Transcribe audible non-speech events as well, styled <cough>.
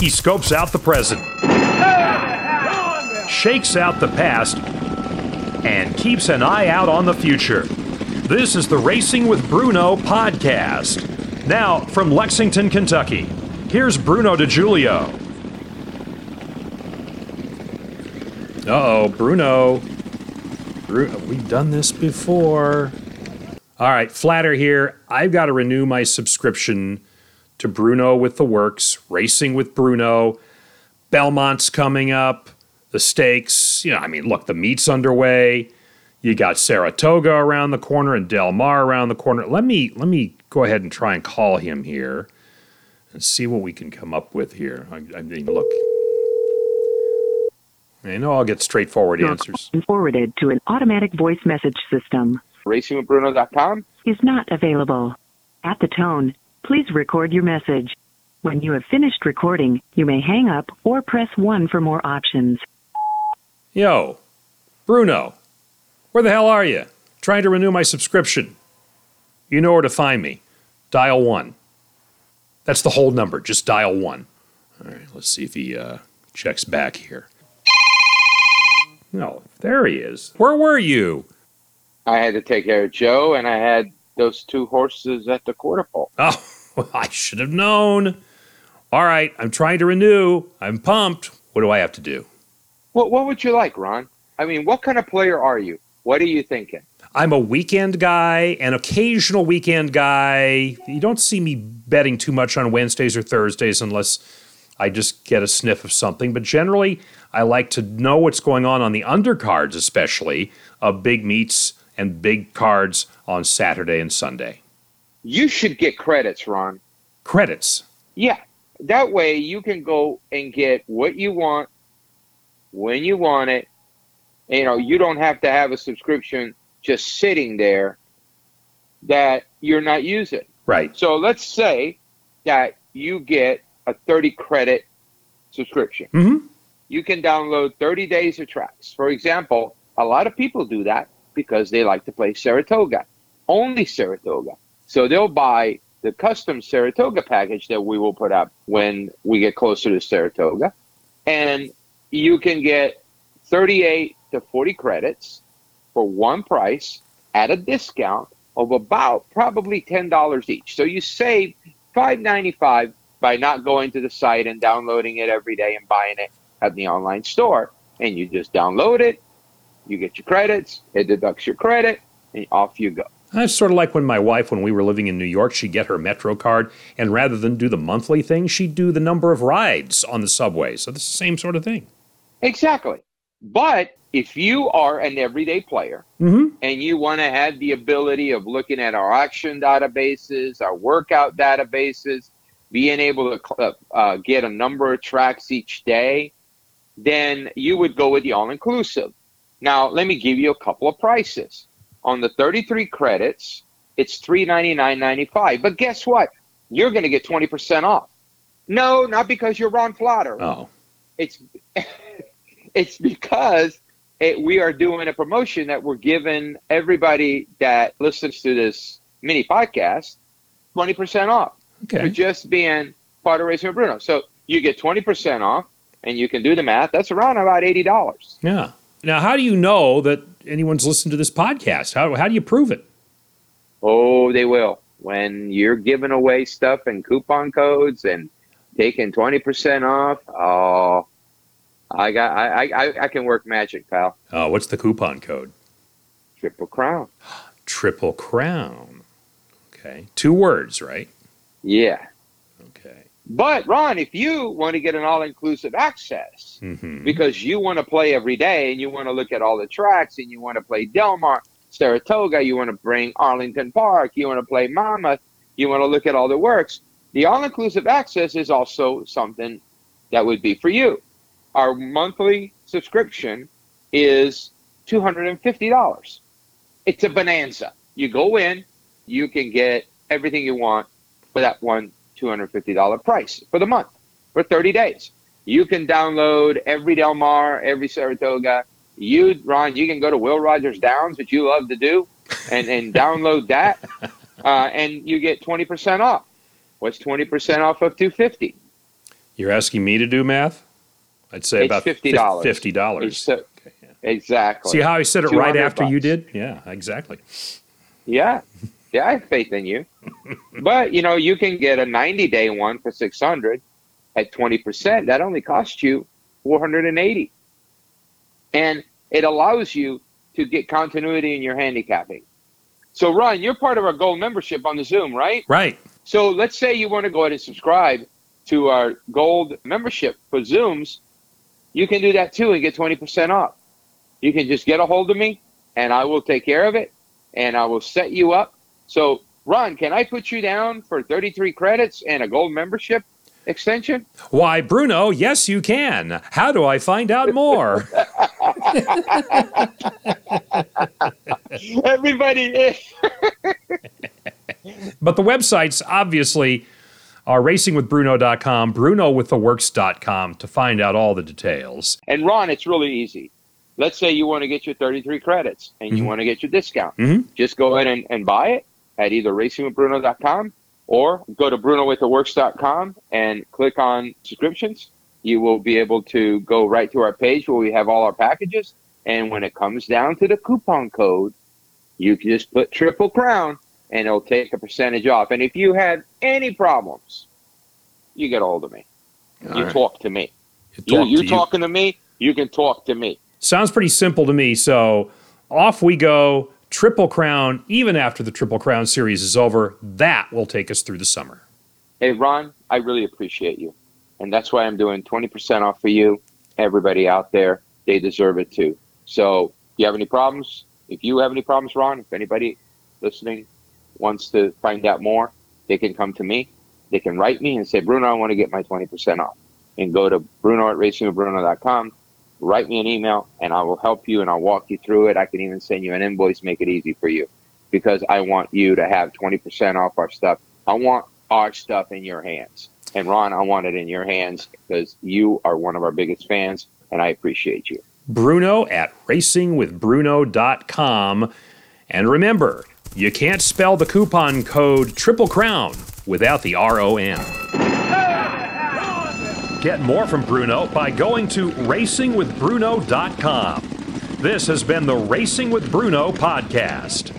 He scopes out the present, shakes out the past, and keeps an eye out on the future. This is the Racing with Bruno podcast. Now, from Lexington, Kentucky, here's Bruno DeJulio. Uh oh, Bruno. Bruno. We've done this before. All right, Flatter here. I've got to renew my subscription to Bruno with the Works, Racing with Bruno. Belmont's coming up, the stakes. You know, I mean, look, the meet's underway. You got Saratoga around the corner and Del Mar around the corner. Let me let me go ahead and try and call him here and see what we can come up with here. I, I mean, look. I know I'll get straightforward Your answers. forwarded to an automatic voice message system racingwithbruno.com. is not available. At the tone, please record your message. When you have finished recording, you may hang up or press 1 for more options. Yo, Bruno, where the hell are you? Trying to renew my subscription. You know where to find me. Dial 1. That's the whole number. Just dial 1. All right, let's see if he uh, checks back here. No, there he is. Where were you? I had to take care of Joe, and I had those two horses at the quarter pole. Oh, <laughs> I should have known. All right, I'm trying to renew. I'm pumped. What do I have to do? What What would you like, Ron? I mean, what kind of player are you? What are you thinking? I'm a weekend guy, an occasional weekend guy. You don't see me betting too much on Wednesdays or Thursdays unless I just get a sniff of something. But generally, I like to know what's going on on the undercards, especially of big meets and big cards on Saturday and Sunday. You should get credits, Ron. Credits. Yeah, that way you can go and get what you want when you want it. You know, you don't have to have a subscription just sitting there that you're not using. Right. So let's say that you get a 30 credit subscription. Mm-hmm. You can download 30 days of tracks. For example, a lot of people do that because they like to play Saratoga, only Saratoga. So they'll buy the custom Saratoga package that we will put up when we get closer to Saratoga. And you can get 38 to 40 credits for one price at a discount of about probably $10 each. So you save $5.95 by not going to the site and downloading it every day and buying it at the online store. And you just download it, you get your credits, it deducts your credit, and off you go. That's sort of like when my wife, when we were living in New York, she'd get her Metro card, and rather than do the monthly thing, she'd do the number of rides on the subway. So this is the same sort of thing. Exactly. But if you are an everyday player Mm-hmm. and you want to have the ability of looking at our action databases, our workout databases, being able to uh, uh, get a number of tracks each day, then you would go with the all inclusive. Now, let me give you a couple of prices. On the 33 credits, it's $399.95. But guess what? You're going to get 20% off. No, not because you're Ron Flatter. Oh, It's <laughs> it's because it, we are doing a promotion that we're giving everybody that listens to this mini podcast 20% off for just being part of Racing Bruno. So you get 20% off, and you can do the math. That's around about $80. Yeah. Now, how do you know that anyone's listened to this podcast? How, how do you prove it? Oh, they will. When you're giving away stuff and coupon codes and taking 20% off, oh, I got I, I I can work magic, pal. Uh, what's the coupon code? Triple crown. Triple Crown. Okay. Two words, right? Yeah. But Ron, if you want to get an all-inclusive access Mm-hmm. because you want to play every day and you want to look at all the tracks and you want to play Del Mar, Saratoga, you want to bring Arlington Park, you want to play Monmouth, you want to look at all the works, the all-inclusive access is also something that would be for you. Our monthly subscription is $250. It's a bonanza. You go in, you can get everything you want for that one $250 price for the month for 30 days. You can download every Del Mar, every Saratoga. You, Ron, you can go to Will Rogers Downs, which you love to do, and, and <laughs> download that, uh, and you get 20% off. What's 20% off of 250? You're asking me to do math? I'd say It's about $50. Fifty dollars. So- exactly. See how I said it right 200 after you did? Yeah, exactly. Yeah. Yeah, I have faith in you. but you know, you can get a 90 day one for 600 at 20%. That only costs you 480. And it allows you to get continuity in your handicapping. So Ron, you're part of our gold membership on the Zoom, right? Right. So let's say you want to go ahead and subscribe to our gold membership for Zooms. You can do that too and get 20% off. You can just get a hold of me and I will take care of it and I will set you up. So, Ron, can I put you down for 33 credits and a gold membership extension? Why, Bruno, yes, you can. How do I find out more? <laughs> Everybody, <laughs> but the websites obviously are racingwithbruno.com, brunowiththeworks.com to find out all the details. and Ron, it's really easy. Let's say you want to get your 33 credits and you Mhm. want to get your discount. Mhm. Just go ahead and, and buy it at either racingwithbruno.com or go to brunowiththeworks.com and click on subscriptions. You will be able to go right to our page where we have all our packages. And when it comes down to the coupon code, you can just put triple crown and it'll take a percentage off. And if you have any problems, you get a hold of me. All you right. talk to me. You You, talk you to you. talking to me, you can talk to me. Sounds pretty simple to me. So off we go. Triple Crown, even after the Triple Crown series is over, that will take us through the summer. Hey, Ron, I really appreciate you. And that's why I'm doing 20% off for you. Everybody out there, they deserve it too. So, if you have any problems, if you have any problems, Ron, if anybody listening wants to find out more, they can come to me. They can write me and say, Bruno, I want to get my 20% off. And go to bruno at racingwithbruno.com, write me an email, and I will help you and I'll walk you through it. I can even send you an invoice, make it easy for you because I want you to have 20% off our stuff. I want our stuff in your hands. And Ron, I want it in your hands because you are one of our biggest fans and I appreciate you. Bruno at racingwithbruno.com. And remember, you can't spell the coupon code Triple Crown without the R O N. Get more from Bruno by going to racingwithbruno.com. This has been the Racing with Bruno podcast.